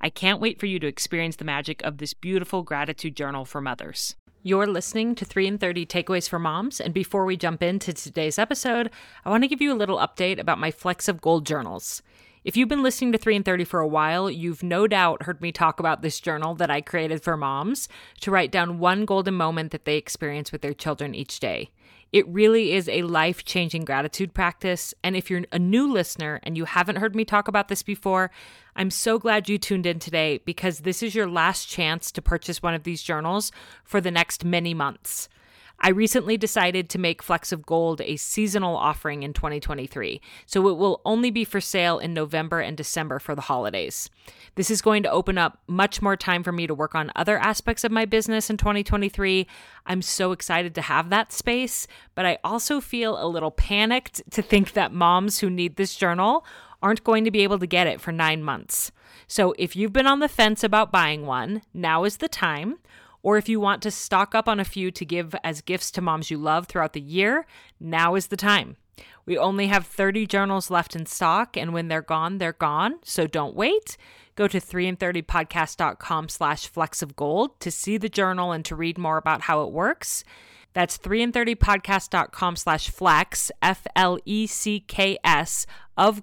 I can't wait for you to experience the magic of this beautiful gratitude journal for mothers. You're listening to 3 in 30 Takeaways for Moms, and before we jump into today's episode, I want to give you a little update about my Flecks of Gold journals. If you've been listening to 3 in 30 for a while, you've no doubt heard me talk about this journal that I created for moms to write down one golden moment that they experience with their children each day. It really is a life changing gratitude practice. And if you're a new listener and you haven't heard me talk about this before, I'm so glad you tuned in today because this is your last chance to purchase one of these journals for the next many months. I recently decided to make Flecks of Gold a seasonal offering in 2023, so it will only be for sale in November and December for the holidays. This is going to open up much more time for me to work on other aspects of my business in 2023. I'm so excited to have that space, but I also feel a little panicked to think that moms who need this journal aren't going to be able to get it for nine months. So if you've been on the fence about buying one, now is the time. Or if you want to stock up on a few to give as gifts to moms you love throughout the year, now is the time. We only have 30 journals left in stock, and when they're gone, they're gone. So don't wait. Go to 3in30podcast.com slash flecks of gold to see the journal and to read more about how it works. That's 3in30podcast.com slash flecks, F L E C K S, of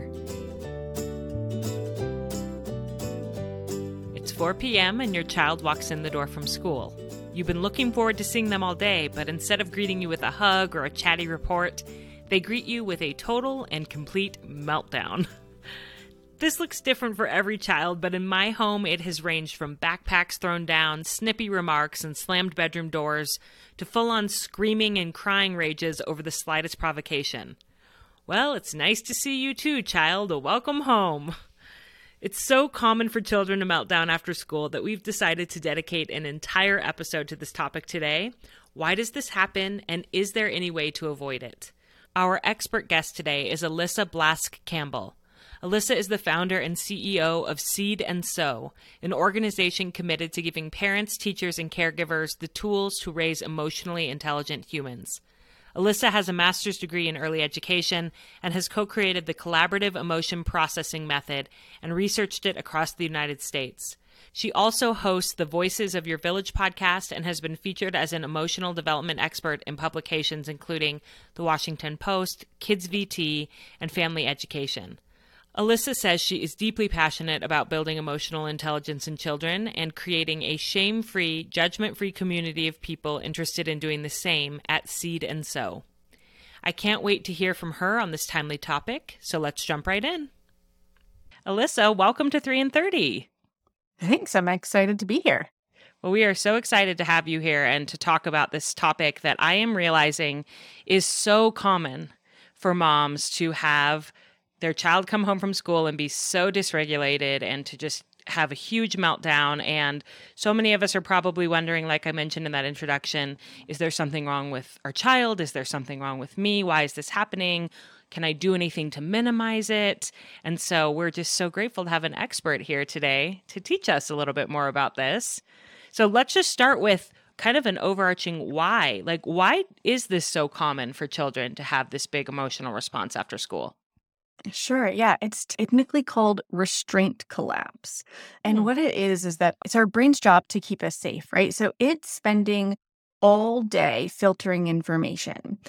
4 p.m., and your child walks in the door from school. You've been looking forward to seeing them all day, but instead of greeting you with a hug or a chatty report, they greet you with a total and complete meltdown. This looks different for every child, but in my home it has ranged from backpacks thrown down, snippy remarks, and slammed bedroom doors to full on screaming and crying rages over the slightest provocation. Well, it's nice to see you too, child. Welcome home. It's so common for children to melt down after school that we've decided to dedicate an entire episode to this topic today. Why does this happen, and is there any way to avoid it? Our expert guest today is Alyssa Blask Campbell. Alyssa is the founder and CEO of Seed and Sow, an organization committed to giving parents, teachers, and caregivers the tools to raise emotionally intelligent humans. Alyssa has a master's degree in early education and has co created the collaborative emotion processing method and researched it across the United States. She also hosts the Voices of Your Village podcast and has been featured as an emotional development expert in publications including The Washington Post, Kids VT, and Family Education. Alyssa says she is deeply passionate about building emotional intelligence in children and creating a shame free, judgment free community of people interested in doing the same at Seed and Sow. I can't wait to hear from her on this timely topic, so let's jump right in. Alyssa, welcome to 3 in 30. Thanks. I'm excited to be here. Well, we are so excited to have you here and to talk about this topic that I am realizing is so common for moms to have their child come home from school and be so dysregulated and to just have a huge meltdown. And so many of us are probably wondering like i mentioned in that introduction is there something wrong with our child? Is there something wrong with me? Why is this happening? Can i do anything to minimize it? And so we're just so grateful to have an expert here today to teach us a little bit more about this. So let's just start with kind of an overarching why. Like, why is this so common for children to have this big emotional response after school? Sure. Yeah. It's technically called restraint collapse. And Hmm. what it is, is that it's our brain's job to keep us safe, right? So it's spending all day filtering information.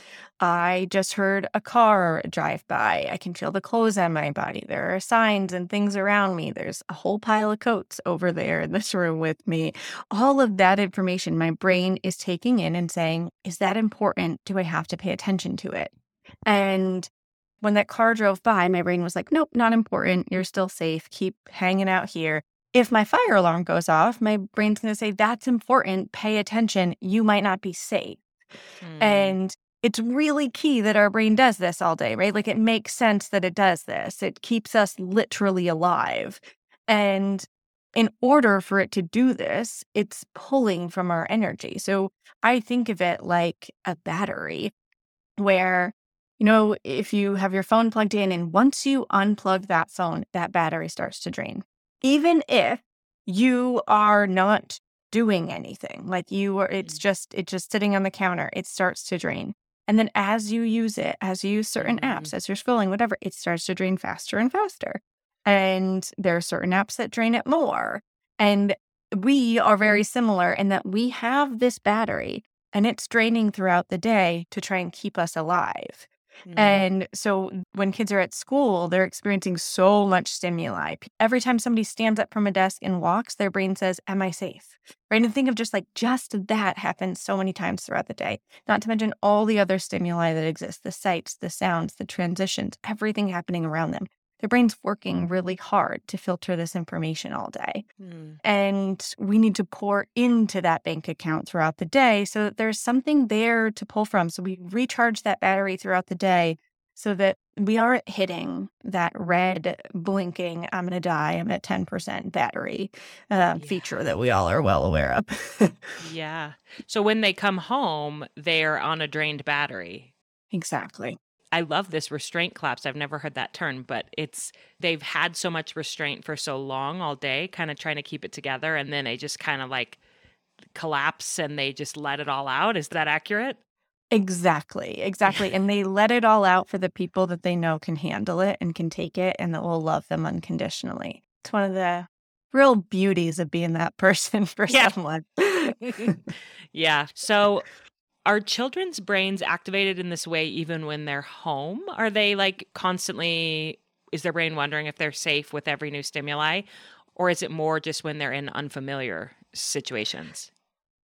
I just heard a car drive by. I can feel the clothes on my body. There are signs and things around me. There's a whole pile of coats over there in this room with me. All of that information my brain is taking in and saying, is that important? Do I have to pay attention to it? And when that car drove by, my brain was like, nope, not important. You're still safe. Keep hanging out here. If my fire alarm goes off, my brain's going to say, that's important. Pay attention. You might not be safe. Hmm. And it's really key that our brain does this all day, right? Like it makes sense that it does this. It keeps us literally alive. And in order for it to do this, it's pulling from our energy. So I think of it like a battery where, you know, if you have your phone plugged in and once you unplug that phone, that battery starts to drain. Even if you are not doing anything, like you are, it's Mm. just, it's just sitting on the counter, it starts to drain. And then as you use it, as you use certain Mhm. apps, as you're scrolling, whatever, it starts to drain faster and faster. And there are certain apps that drain it more. And we are very similar in that we have this battery and it's draining throughout the day to try and keep us alive. Hmm. And so when kids are at school, they're experiencing so much stimuli. Every time somebody stands up from a desk and walks, their brain says, Am I safe? Right. And think of just like just that happens so many times throughout the day, not to mention all the other stimuli that exist the sights, the sounds, the transitions, everything happening around them. Their brain's working really hard to filter this information all day. Hmm. And we need to pour into that bank account throughout the day so that there's something there to pull from. So we recharge that battery throughout the day so that we aren't hitting that red blinking, I'm going to die, I'm at 10% battery uh, Yeah. feature that we all are well aware of. Yeah. So when they come home, they're on a drained battery. exactly. I love this restraint collapse. I've never heard that term, but it's they've had so much restraint for so long all day, kind of trying to keep it together, and then they just kind of like collapse and they just let it all out. Is that accurate? Exactly. Exactly. and they let it all out for the people that they know can handle it and can take it and that will love them unconditionally. It's one of the real beauties of being that person for Yeah. someone. yeah. So are children's brains activated in this way even when they're home? Are they like constantly is their brain wondering if they're safe with every new stimuli? Or is it more just when they're in unfamiliar situations?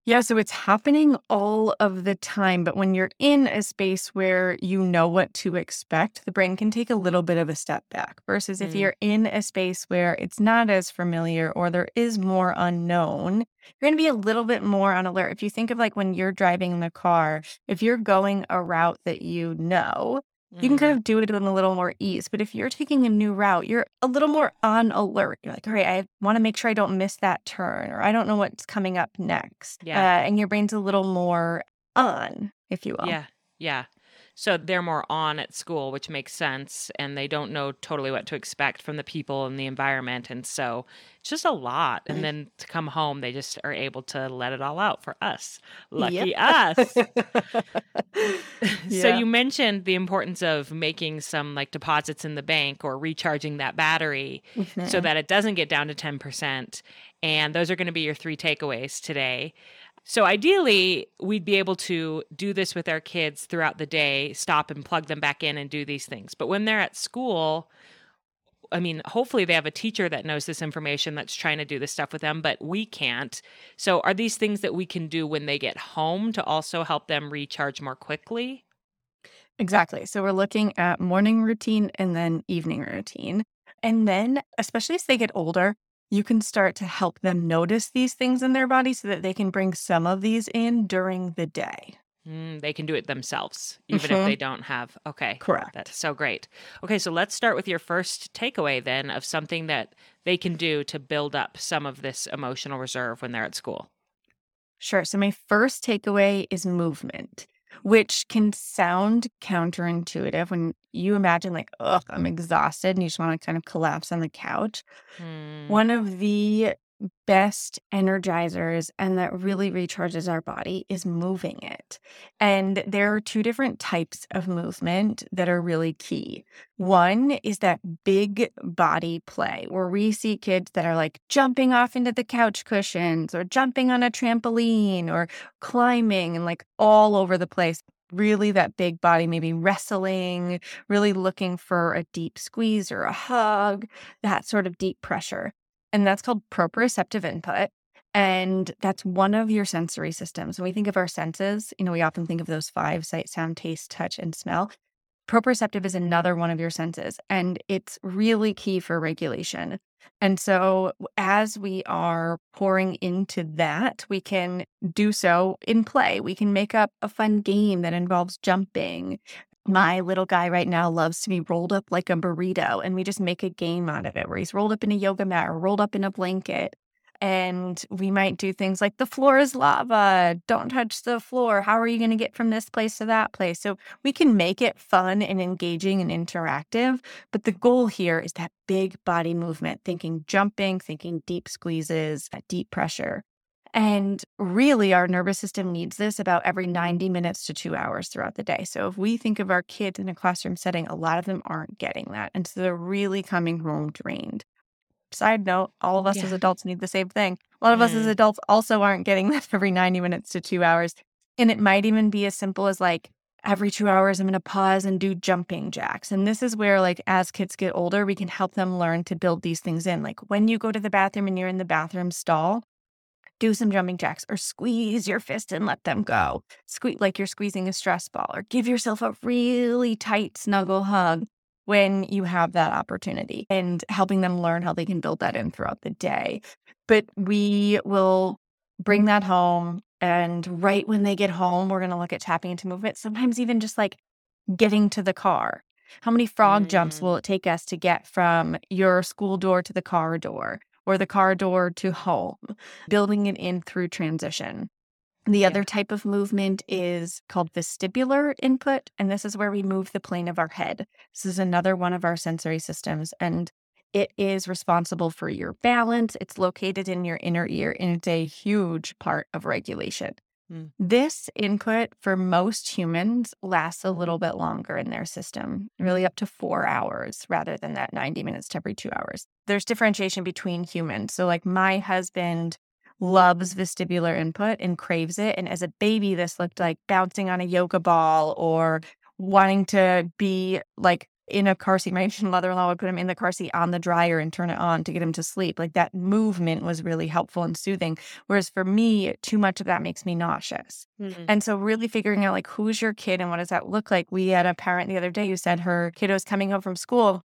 Yeah, so it's happening all of the time. But when you're in a space where you know what to expect, the brain can take a little bit of a step back. Versus if Mm. you're in a space where it's not as familiar or there is more unknown, you're going to be a little bit more on alert. If you think of like when you're driving in the car, if you're going a route that you know, you can kind Mm. of do it with a little more ease. But if you're taking a new route, you're a little more on alert. You're like, all right, I want to make sure I don't miss that turn, or I don't know what's coming up next. Yeah. Uh, and your brain's a little more on, if you will. Yeah. Yeah. So they're more on at school, which makes sense. And they don't know totally what to expect from the people and the environment. And so it's just a lot. And then to come home, they just are able to let it all out for us. Lucky us. So you mentioned the importance of making some like deposits in the bank or recharging that battery so Mhm. that it doesn't get down to 10%. And those are going to be your three takeaways today. So ideally, we'd be able to do this with our kids throughout the day, stop and plug them back in and do these things. But when they're at school, I mean, hopefully they have a teacher that knows this information that's trying to do this stuff with them, but we can't. So are these things that we can do when they get home to also help them recharge more quickly? Exactly. So we're looking at morning routine and then evening routine. And then, especially as they get older, you can start to help them notice these things in their body so that they can bring some of these in during the day. Mm, they can do it themselves, even if Mhm. they don't have. Okay. Correct. That's so great. Okay, so let's start with your first takeaway then of something that they can do to build up some of this emotional reserve when they're at school. Sure. So my first takeaway is movement, which can sound counterintuitive when you imagine like, oh, I'm exhausted and you just want to kind of collapse on the couch. Hmm. One of the best energizers and that really recharges our body is moving it. And there are two different types of movement that are really key. One is that big body play where we see kids that are like jumping off into the couch cushions or jumping on a trampoline or climbing and like all over the place really that big body, maybe wrestling, really looking for a deep squeeze or a hug, that sort of deep pressure and that's called proprioceptive input. And that's one of your sensory systems. When we think of our senses, you know, we often think of those five sight, sound, taste, touch, and smell. Proprioceptive is another one of your senses, and it's really key for regulation. And so, as we are pouring into that, we can do so in play. We can make up a fun game that involves jumping, my little guy right now loves to be rolled up like a burrito, and we just make a game out of it where he's rolled up in a yoga mat or rolled up in a blanket. And we might do things like the floor is lava, don't touch the floor. How are you going to get from this place to that place? So we can make it fun and engaging and interactive. But the goal here is that big body movement, thinking jumping, thinking deep squeezes, deep pressure. And really, our nervous system needs this about every 90 minutes to two hours throughout the day. So, if we think of our kids in a classroom setting, a lot of them aren't getting that. And so they're really coming home drained. Side note, all of us yeah. as adults need the same thing. A lot of mm. us as adults also aren't getting that every 90 minutes to two hours. And it might even be as simple as like, every two hours, I'm going to pause and do jumping jacks. And this is where, like, as kids get older, we can help them learn to build these things in. Like, when you go to the bathroom and you're in the bathroom stall, do some jumping jacks or squeeze your fist and let them go. Squeeze like you're squeezing a stress ball or give yourself a really tight snuggle hug when you have that opportunity and helping them learn how they can build that in throughout the day. But we will bring that home and right when they get home, we're going to look at tapping into movement, sometimes even just like getting to the car. How many frog mm. jumps will it take us to get from your school door to the car door? Or the car door to home, building it in through transition. The yeah. other type of movement is called vestibular input, and this is where we move the plane of our head. This is another one of our sensory systems, and it is responsible for your balance. It's located in your inner ear, and it's a huge part of regulation. Mm. This input for most humans lasts a little bit longer in their system, really up to four hours rather than that 90 minutes to every two hours. There's differentiation between humans. So, like, my husband loves vestibular input and craves it. And as a baby, this looked like bouncing on a yoga ball or wanting to be like in a car seat. My mother-in-law would put him in the car seat on the dryer and turn it on to get him to sleep. Like that movement was really helpful and soothing. Whereas for me, too much of that makes me nauseous. Mm-hmm. And so really figuring out like who's your kid and what does that look like? We had a parent the other day who said her kiddo was coming home from school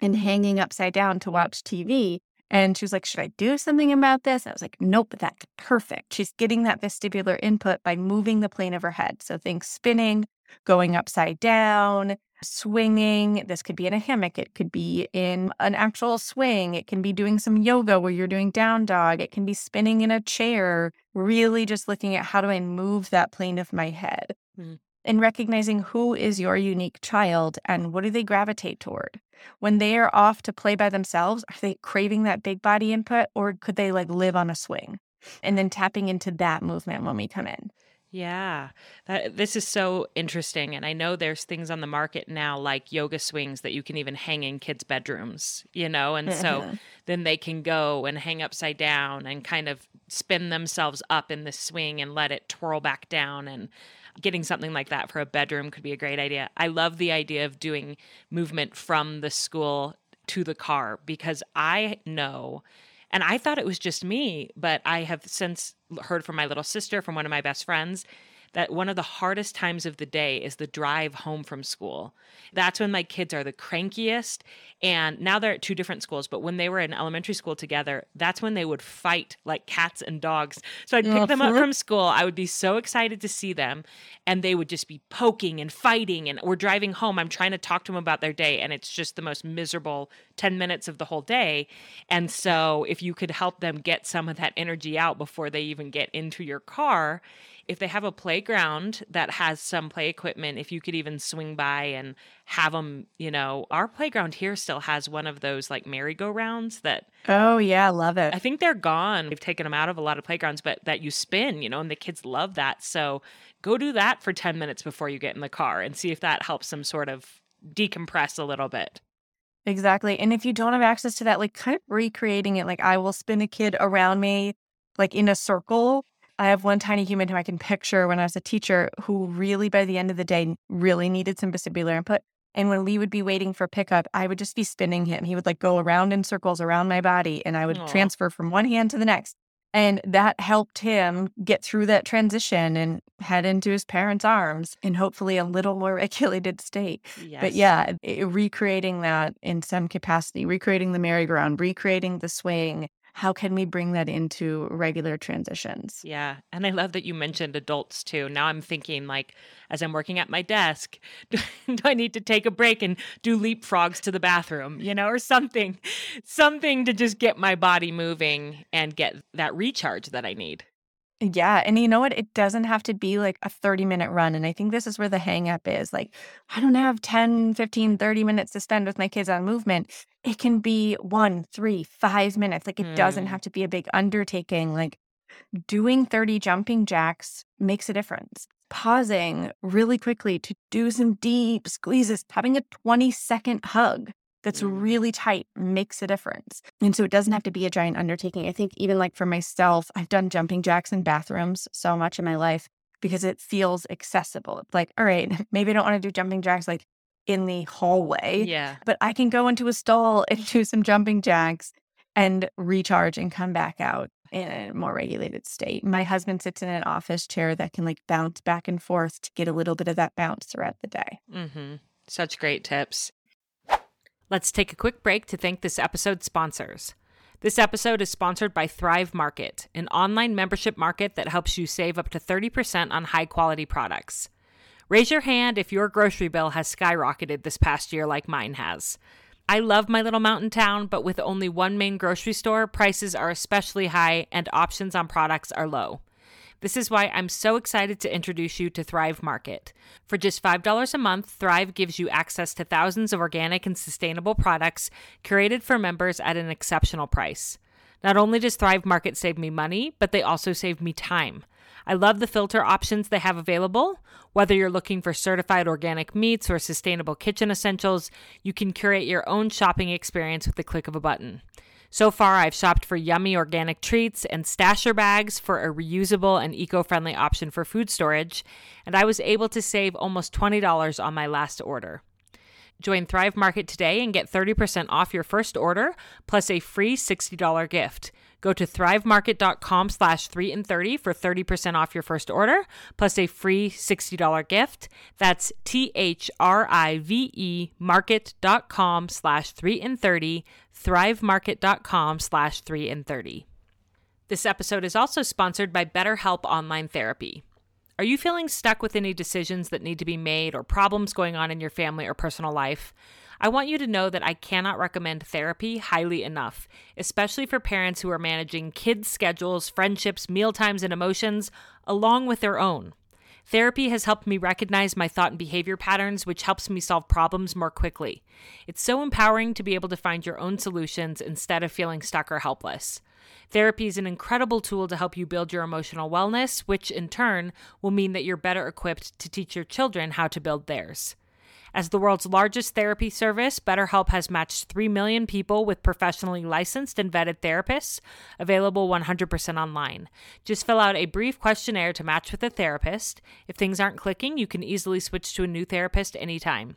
and hanging upside down to watch TV. And she was like, Should I do something about this? I was like, Nope, that's perfect. She's getting that vestibular input by moving the plane of her head. So things spinning, going upside down, swinging. This could be in a hammock. It could be in an actual swing. It can be doing some yoga where you're doing down dog. It can be spinning in a chair, really just looking at how do I move that plane of my head mm. and recognizing who is your unique child and what do they gravitate toward. When they are off to play by themselves, are they craving that big body input or could they like live on a swing? And then tapping into that movement when we come in. Yeah, that, this is so interesting. And I know there's things on the market now like yoga swings that you can even hang in kids' bedrooms, you know? And so then they can go and hang upside down and kind of spin themselves up in the swing and let it twirl back down. And getting something like that for a bedroom could be a great idea. I love the idea of doing movement from the school to the car because I know and I thought it was just me, but I have since heard from my little sister, from one of my best friends, that one of the hardest times of the day is the drive home from school. That's when my kids are the crankiest. And now they're at two different schools, but when they were in elementary school together, that's when they would fight like cats and dogs. So I'd pick them up from school. I would be so excited to see them, and they would just be poking and fighting. And we're driving home. I'm trying to talk to them about their day, and it's just the most miserable 10 minutes of the whole day. And so if you could help them get some of that energy out before they even get into your car, if they have a playground that has some play equipment, if you could even swing by and have them, you know, our playground here still has one of those like merry-go-rounds that. Oh, yeah, I love it. I think they're gone. We've taken them out of a lot of playgrounds, but that you spin, you know, and the kids love that. So go do that for 10 minutes before you get in the car and see if that helps them sort of decompress a little bit. Exactly. And if you don't have access to that, like kind of recreating it, like I will spin a kid around me, like in a circle. I have one tiny human who I can picture when I was a teacher who really, by the end of the day, really needed some vestibular input. And when we would be waiting for pickup, I would just be spinning him. He would like go around in circles around my body and I would Aww. transfer from one hand to the next. And that helped him get through that transition and head into his parents' arms in hopefully a little more regulated state. Yes. But yeah, it, recreating that in some capacity, recreating the merry-go-round, recreating the swing, how can we bring that into regular transitions? Yeah. And I love that you mentioned adults too. Now I'm thinking, like, as I'm working at my desk, do I need to take a break and do leapfrogs to the bathroom, you know, or something, something to just get my body moving and get that recharge that I need? Yeah. And you know what? It doesn't have to be like a 30 minute run. And I think this is where the hang up is. Like, I don't have 10, 15, 30 minutes to spend with my kids on movement. It can be one, three, five minutes. Like, it mm. doesn't have to be a big undertaking. Like, doing 30 jumping jacks makes a difference. Pausing really quickly to do some deep squeezes, having a 20 second hug that's really tight makes a difference. And so it doesn't have to be a giant undertaking. I think even like for myself, I've done jumping jacks in bathrooms so much in my life because it feels accessible. It's like, all right, maybe I don't want to do jumping jacks like in the hallway. Yeah. But I can go into a stall and do some jumping jacks and recharge and come back out in a more regulated state. My husband sits in an office chair that can like bounce back and forth to get a little bit of that bounce throughout the day. Mm-hmm. Such great tips. Let's take a quick break to thank this episode's sponsors. This episode is sponsored by Thrive Market, an online membership market that helps you save up to 30% on high quality products. Raise your hand if your grocery bill has skyrocketed this past year like mine has. I love my little mountain town, but with only one main grocery store, prices are especially high and options on products are low. This is why I'm so excited to introduce you to Thrive Market. For just $5 a month, Thrive gives you access to thousands of organic and sustainable products curated for members at an exceptional price. Not only does Thrive Market save me money, but they also save me time. I love the filter options they have available. Whether you're looking for certified organic meats or sustainable kitchen essentials, you can curate your own shopping experience with the click of a button. So far, I've shopped for yummy organic treats and stasher bags for a reusable and eco friendly option for food storage, and I was able to save almost $20 on my last order. Join Thrive Market today and get 30% off your first order plus a free $60 gift. Go to thrivemarket.com slash 3 in 30 for 30% off your first order plus a free $60 gift. That's T-H-R-I-V-E market.com slash 3 in 30, thrivemarket.com slash 3 in 30. This episode is also sponsored by BetterHelp Online Therapy. Are you feeling stuck with any decisions that need to be made or problems going on in your family or personal life? I want you to know that I cannot recommend therapy highly enough, especially for parents who are managing kids' schedules, friendships, meal times, and emotions along with their own. Therapy has helped me recognize my thought and behavior patterns, which helps me solve problems more quickly. It's so empowering to be able to find your own solutions instead of feeling stuck or helpless. Therapy is an incredible tool to help you build your emotional wellness, which in turn will mean that you're better equipped to teach your children how to build theirs. As the world's largest therapy service, BetterHelp has matched 3 million people with professionally licensed and vetted therapists, available 100% online. Just fill out a brief questionnaire to match with a therapist. If things aren't clicking, you can easily switch to a new therapist anytime.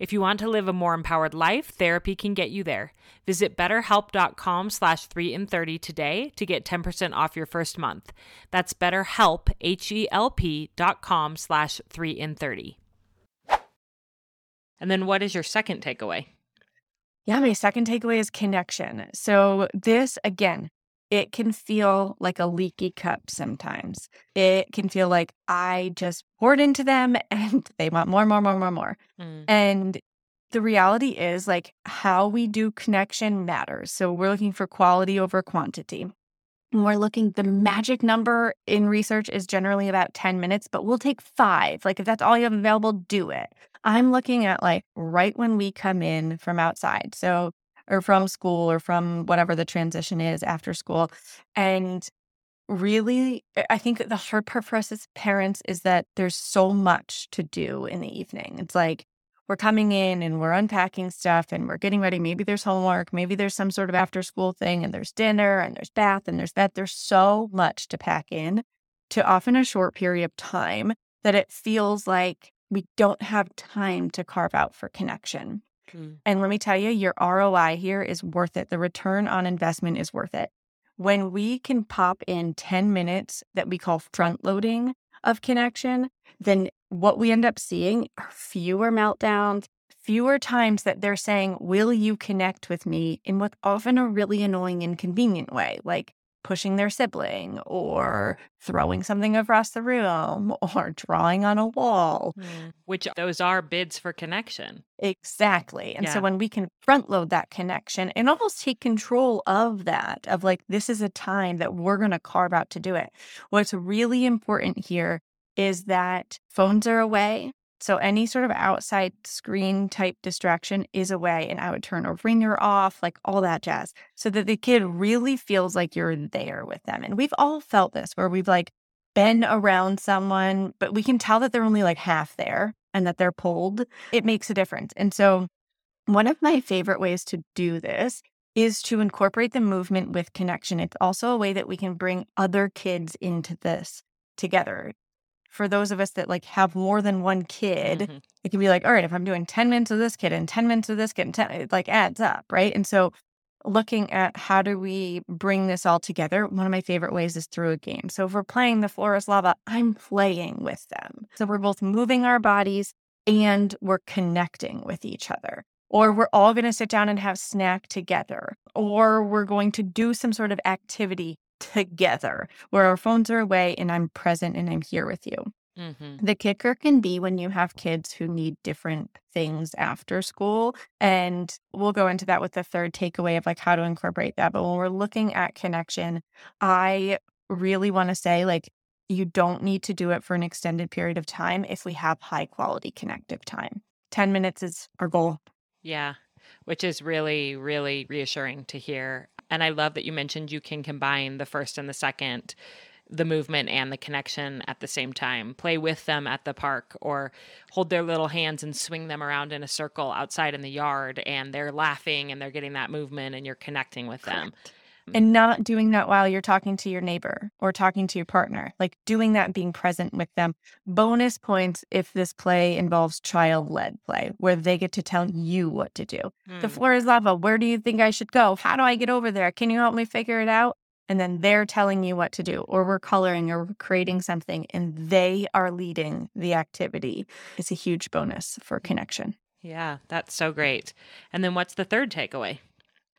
If you want to live a more empowered life, therapy can get you there. Visit betterhelp.com slash 3 in 30 today to get 10% off your first month. That's betterhelp, H-E-L-P dot com slash 3 in 30. And then what is your second takeaway? Yeah, my second takeaway is connection. So this, again, it can feel like a leaky cup sometimes. It can feel like I just poured into them and they want more, more, more, more, more. Mm. And the reality is like how we do connection matters. So we're looking for quality over quantity. we're looking, the magic number in research is generally about 10 minutes, but we'll take five. Like if that's all you have available, do it. I'm looking at like right when we come in from outside. So, or from school or from whatever the transition is after school. And really, I think the hard part for us as parents is that there's so much to do in the evening. It's like, we're coming in and we're unpacking stuff and we're getting ready. Maybe there's homework, maybe there's some sort of after school thing, and there's dinner and there's bath and there's bed. There's so much to pack in to often a short period of time that it feels like we don't have time to carve out for connection. Mm. And let me tell you, your ROI here is worth it. The return on investment is worth it. When we can pop in 10 minutes that we call front loading of connection, then what we end up seeing are fewer meltdowns, fewer times that they're saying, Will you connect with me in what's often a really annoying, and inconvenient way, like pushing their sibling or throwing something across the room or drawing on a wall. Mm, which those are bids for connection. Exactly. And yeah. so when we can front load that connection and almost take control of that, of like, this is a time that we're going to carve out to do it. What's really important here is that phones are away. So any sort of outside screen type distraction is away, and I would turn a ringer off, like all that jazz, so that the kid really feels like you're there with them. And we've all felt this where we've like been around someone, but we can tell that they're only like half there and that they're pulled. It makes a difference. And so one of my favorite ways to do this is to incorporate the movement with connection. It's also a way that we can bring other kids into this together for those of us that like have more than one kid, mm-hmm. it can be like, all right, if I'm doing 10 minutes of this kid and 10 minutes of this kid, and 10, it like adds up, right? And so looking at how do we bring this all together, one of my favorite ways is through a game. So if we're playing the floor is lava, I'm playing with them. So we're both moving our bodies and we're connecting with each other. Or we're all going to sit down and have snack together. Or we're going to do some sort of activity together where our phones are away and I'm present and I'm here with you. Mm-hmm. The kicker can be when you have kids who need different things after school. And we'll go into that with the third takeaway of like how to incorporate that. But when we're looking at connection, I really want to say, like, you don't need to do it for an extended period of time if we have high quality connective time. 10 minutes is our goal. Yeah, which is really, really reassuring to hear. And I love that you mentioned you can combine the first and the second, the movement and the connection at the same time. Play with them at the park or hold their little hands and swing them around in a circle outside in the yard. And they're laughing and they're getting that movement and you're connecting with them. Correct. Mm. And not doing that while you're talking to your neighbor or talking to your partner, like doing that, being present with them. Bonus points if this play involves child led play, where they get to tell you what to do. Mm. The floor is lava. Where do you think I should go? How do I get over there? Can you help me figure it out? And then they're telling you what to do, or we're coloring or we're creating something, and they are leading the activity. It's a huge bonus for connection. Yeah, that's so great. And then what's the third takeaway?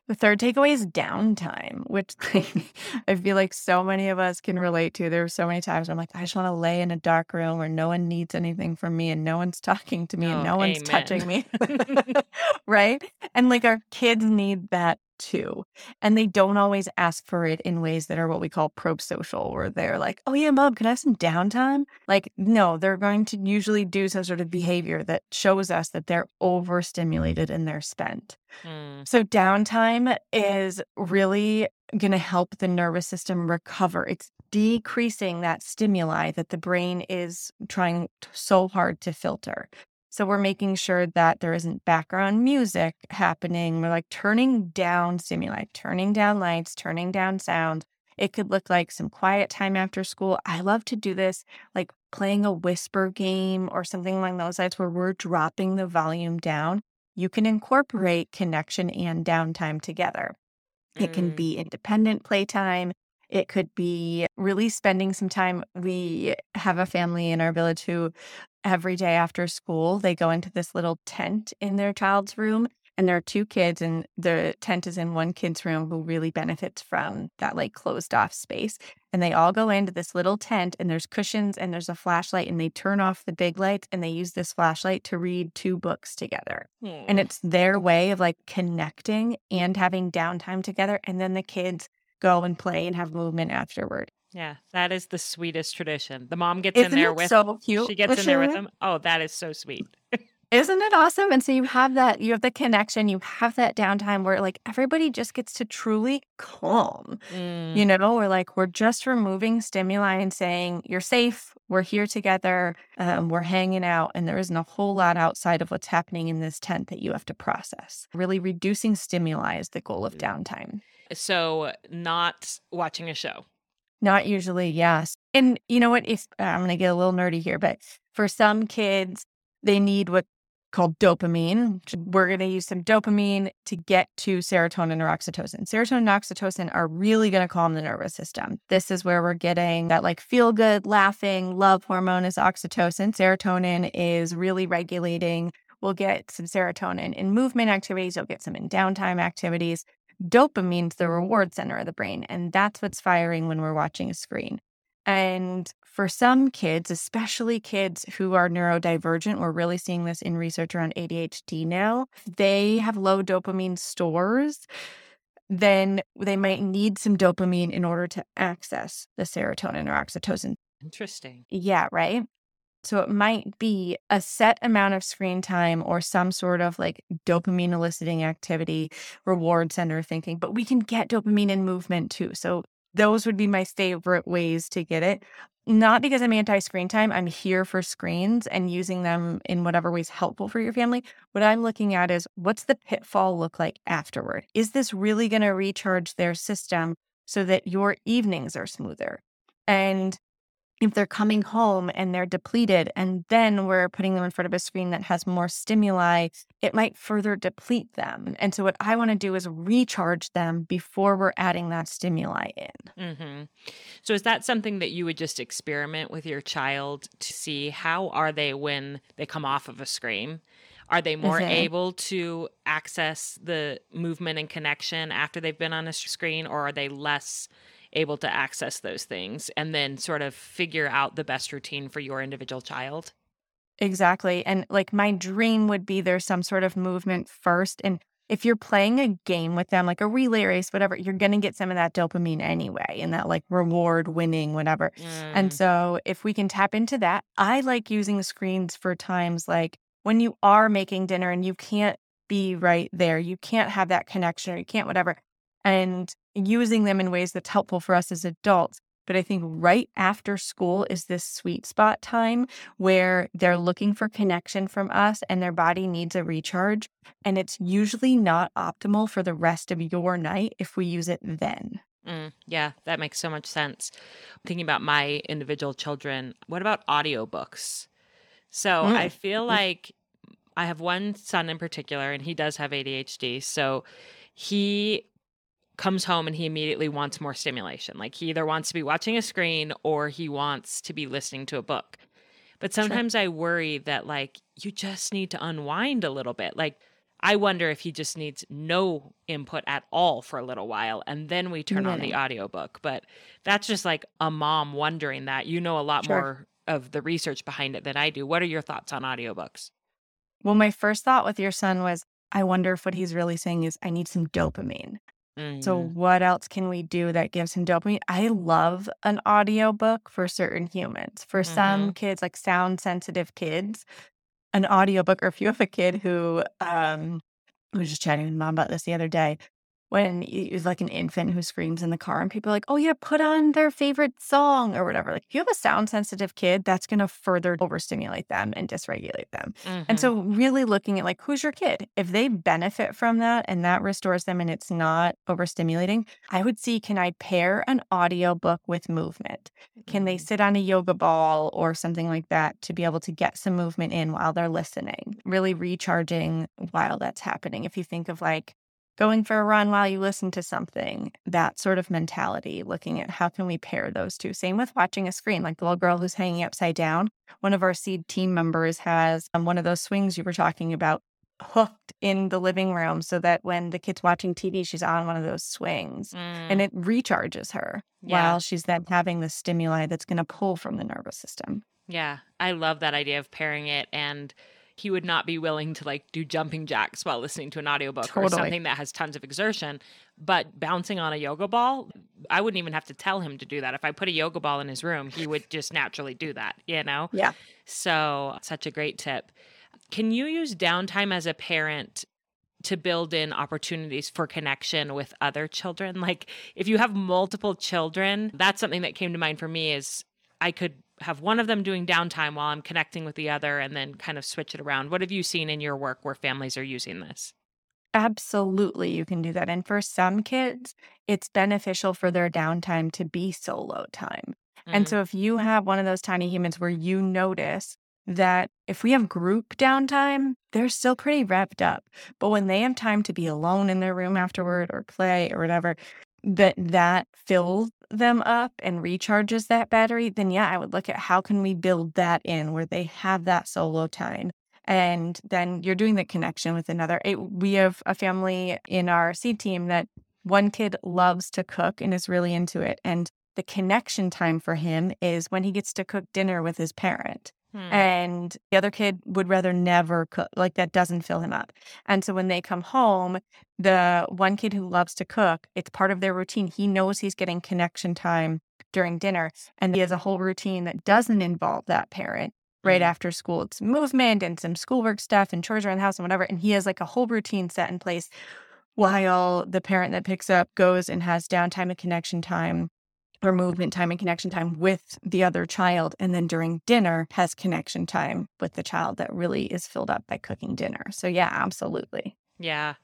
The third takeaway is downtime, which I feel like so many of us can relate to. There are so many times I'm like, I just want to lay in a dark room where no one needs anything from me and no one's talking to me and oh, no one's touching me. right. And like our kids need that too. And they don't always ask for it in ways that are what we call pro social, where they're like, oh, yeah, mom, can I have some downtime? Like, no, they're going to usually do some sort of behavior that shows us that they're overstimulated and they're spent. Mm. So, downtime is really going to help the nervous system recover. It's decreasing that stimuli that the brain is trying so hard to filter. So we're making sure that there isn't background music happening. We're like turning down stimuli, turning down lights, turning down sound. It could look like some quiet time after school. I love to do this, like playing a whisper game or something along those lines where we're dropping the volume down. You can incorporate connection and downtime together. It can mm. be independent playtime. It could be really spending some time. We have a family in our village who every day after school, they go into this little tent in their child's room. And there are two kids, and the tent is in one kid's room who really benefits from that like closed off space. And they all go into this little tent, and there's cushions and there's a flashlight, and they turn off the big lights and they use this flashlight to read two books together. And it's their way of like connecting and having downtime together. And then the kids go and play and have movement afterward. Yeah, that is the sweetest tradition. The mom gets Isn't in there it with so cute? she gets in there with them. Oh, that is so sweet. Isn't it awesome? And so you have that, you have the connection, you have that downtime where like everybody just gets to truly calm. Mm, You know, we're like, we're just removing stimuli and saying, you're safe, we're here together, um, we're hanging out, and there isn't a whole lot outside of what's happening in this tent that you have to process. Really reducing stimuli is the goal of downtime. So, not watching a show. Not usually, yes. And you know what? If I'm going to get a little nerdy here, but for some kids, they need what called dopamine. We're going to use some dopamine to get to serotonin or oxytocin. Serotonin and oxytocin are really going to calm the nervous system. This is where we're getting that like feel good, laughing, love hormone is oxytocin. Serotonin is really regulating. We'll get some serotonin in movement activities. You'll get some in downtime activities. Dopamine's the reward center of the brain, and that's what's firing when we're watching a screen. And for some kids, especially kids who are neurodivergent, we're really seeing this in research around ADHD now. They have low dopamine stores, then they might need some dopamine in order to access the serotonin or oxytocin. Interesting. Yeah, right. So it might be a set amount of screen time or some sort of like dopamine eliciting activity, reward center thinking, but we can get dopamine in movement too. So those would be my favorite ways to get it. Not because I'm anti screen time, I'm here for screens and using them in whatever ways helpful for your family. What I'm looking at is what's the pitfall look like afterward? Is this really going to recharge their system so that your evenings are smoother? And if they're coming home and they're depleted and then we're putting them in front of a screen that has more stimuli, it might further deplete them. And so what I want to do is recharge them before we're adding that stimuli in. hmm So, is that something that you would just experiment with your child to see how are they when they come off of a screen? Are they more Mhm. able to access the movement and connection after they've been on a screen, or are they less able to access those things? And then sort of figure out the best routine for your individual child. Exactly. And like my dream would be there's some sort of movement first. And if you're playing a game with them, like a relay race, whatever, you're going to get some of that dopamine anyway and that like reward winning, whatever. And Mm, so if we can tap into that, I like using screens for times like when you are making dinner and you can't be right there, you can't have that connection or you can't whatever, and using them in ways that's helpful for us as adults. But I think right after school is this sweet spot time where they're looking for connection from us and their body needs a recharge. And it's usually not optimal for the rest of your night if we use it then. mm, yeah, that makes so much sense. Thinking about my individual children, what about audiobooks? So I Mm. feel like I have one son in particular, and he does have ADHD. So he comes home and he immediately wants more stimulation. Like he either wants to be watching a screen or he wants to be listening to a book. But Sure. sometimes I worry that, like, you just need to unwind a little bit. Like, I wonder if he just needs no input at all for a little while and then we turn on the audiobook. But that's just like a mom wondering that. You know a lot Sure. more of the research behind it than I do. What are your thoughts on audiobooks? Well, my first thought with your son was, I wonder if what he's really saying is, I need some dopamine. So, Mm, what else can we do that gives him dopamine? I love an audiobook for certain humans. For some mhm. kids, like sound sensitive kids, an audiobook, or if you have a kid who, um, I was just chatting with mom about this the other day. When it's like an infant who screams in the car, and people are like, oh, yeah, put on their favorite song or whatever. Like, if you have a sound sensitive kid, that's going to further overstimulate them and dysregulate them. And Mhm. so, really looking at like, who's your kid? If they benefit from that and that restores them and it's not overstimulating, I would see can I pair an audiobook with movement? Can they Mm. sit on a yoga ball or something like that to be able to get some movement in while they're listening? Really recharging while that's happening. If you think of like, Going for a run while you listen to something, that sort of mentality, looking at how can we pair those two. Same with watching a screen, like the little girl who's hanging upside down one of our seed team members has um, one of those swings you were talking about hooked in the living room so that when the kid's watching TV, she's on one of those swings and Mm, it recharges her yeah. while she's then having the stimuli that's going to pull from the nervous system. Yeah, I love that idea of pairing it. And he would not be willing to like do jumping jacks while listening to an audiobook Totally. or something that has tons of exertion. But bouncing on a yoga ball, I wouldn't even have to tell him to do that. If I put a yoga ball in his room, he would just naturally do that, you know? Yeah. So, such a great tip. Can you use downtime as a parent to build in opportunities for connection with other children? Like, if you have multiple children, that's something that came to mind for me is I could have one of them doing downtime while I'm connecting with the other and then kind of switch it around. What have you seen in your work where families are using this? Absolutely, you can do that. And for some kids, it's beneficial for their downtime to be solo time. And Mm, so if you have one of those tiny humans where you notice that if we have group downtime, they're still pretty wrapped up. But when they have time to be alone in their room afterward or play or whatever, that that fills them up and recharges that battery, then yeah, I would look at how can we build that in where they have that solo time. And then you're doing the connection with another. It, we have a family in our seed team that one kid loves to cook and is really into it. And the connection time for him is when he gets to cook dinner with his parent. Hmm. And the other kid would rather never cook, like that doesn't fill him up. And so when they come home, the one kid who loves to cook, it's part of their routine. He knows he's getting connection time during dinner, and he has a whole routine that doesn't involve that parent. Right Mm. after school, it's movement and some schoolwork stuff and chores around the house and whatever. And he has like a whole routine set in place while the parent that picks up goes and has downtime and connection time or movement time and connection time with the other child. And then during dinner has connection time with the child that really is filled up by cooking dinner. So, yeah, absolutely. Yeah.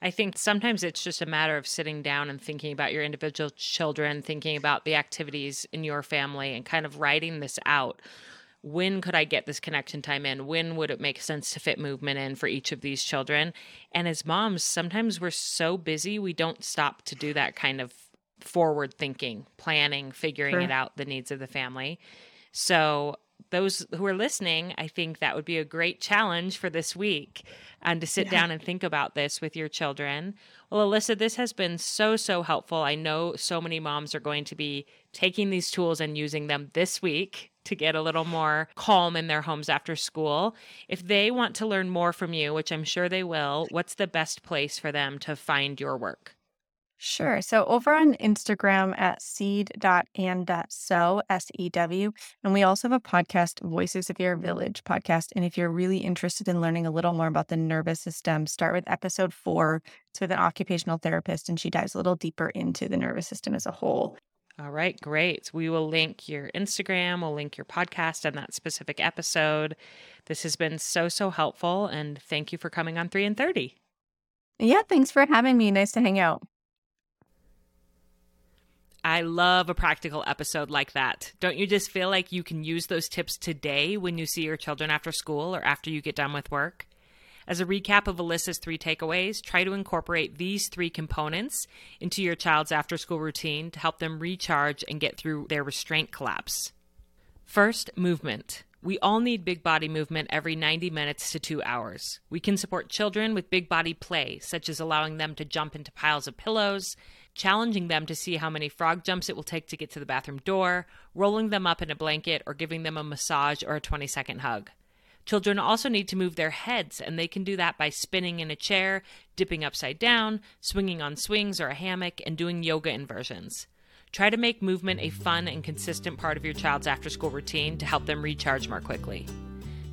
I think sometimes it's just a matter of sitting down and thinking about your individual children, thinking about the activities in your family, and kind of writing this out. When could I get this connection time in? When would it make sense to fit movement in for each of these children? And as moms, sometimes we're so busy, we don't stop to do that kind of forward thinking, planning, figuring Sure. it out, the needs of the family. So, those who are listening, I think that would be a great challenge for this week and to sit Yeah. down and think about this with your children. Well, Alyssa, this has been so, so helpful. I know so many moms are going to be taking these tools and using them this week to get a little more calm in their homes after school. If they want to learn more from you, which I'm sure they will, what's the best place for them to find your work? Sure. So over on Instagram at seed.and.sew, S E W. And we also have a podcast, Voices of Your Village podcast. And if you're really interested in learning a little more about the nervous system, start with episode four. It's with an occupational therapist, and she dives a little deeper into the nervous system as a whole. All right, great. We will link your Instagram, we'll link your podcast and that specific episode. This has been so, so helpful. And thank you for coming on 3 in 30. Yeah, thanks for having me. Nice to hang out. I love a practical episode like that. Don't you just feel like you can use those tips today when you see your children after school or after you get done with work? As a recap of Alyssa's three takeaways, try to incorporate these three components into your child's after school routine to help them recharge and get through their restraint collapse. First, movement. We all need big body movement every 90 minutes to two hours. We can support children with big body play, such as allowing them to jump into piles of pillows, challenging them to see how many frog jumps it will take to get to the bathroom door, rolling them up in a blanket, or giving them a massage or a 20 second hug. Children also need to move their heads, and they can do that by spinning in a chair, dipping upside down, swinging on swings or a hammock, and doing yoga inversions. Try to make movement a fun and consistent part of your child's after school routine to help them recharge more quickly.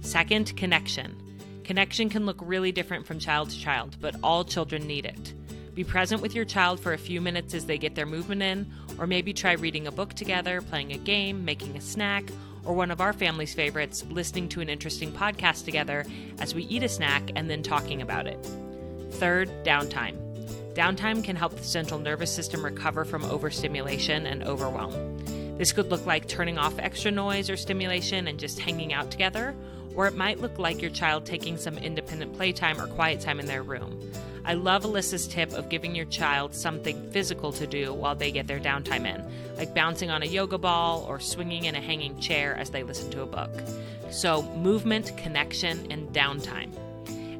Second, connection. Connection can look really different from child to child, but all children need it. Be present with your child for a few minutes as they get their movement in, or maybe try reading a book together, playing a game, making a snack, or one of our family's favorites, listening to an interesting podcast together as we eat a snack and then talking about it. Third, downtime. Downtime can help the central nervous system recover from overstimulation and overwhelm. This could look like turning off extra noise or stimulation and just hanging out together, or it might look like your child taking some independent playtime or quiet time in their room. I love Alyssa's tip of giving your child something physical to do while they get their downtime in, like bouncing on a yoga ball or swinging in a hanging chair as they listen to a book. So, movement, connection, and downtime.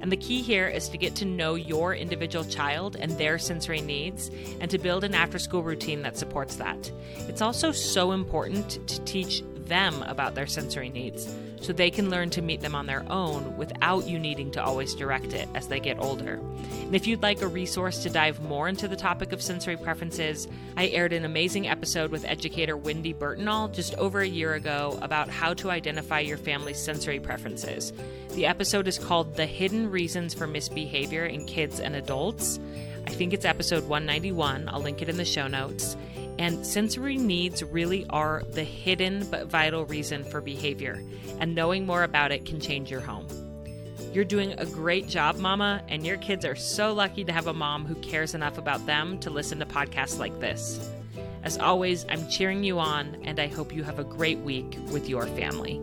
And the key here is to get to know your individual child and their sensory needs and to build an after school routine that supports that. It's also so important to teach them about their sensory needs so they can learn to meet them on their own without you needing to always direct it as they get older. And if you'd like a resource to dive more into the topic of sensory preferences, I aired an amazing episode with educator Wendy Bertagnole just over a year ago about how to identify your family's sensory preferences. The episode is called The Hidden Reasons for Misbehavior in Kids and Adults. I think it's episode 191. I'll link it in the show notes. And sensory needs really are the hidden but vital reason for behavior, and knowing more about it can change your home. You're doing a great job, Mama, and your kids are so lucky to have a mom who cares enough about them to listen to podcasts like this. As always, I'm cheering you on, and I hope you have a great week with your family.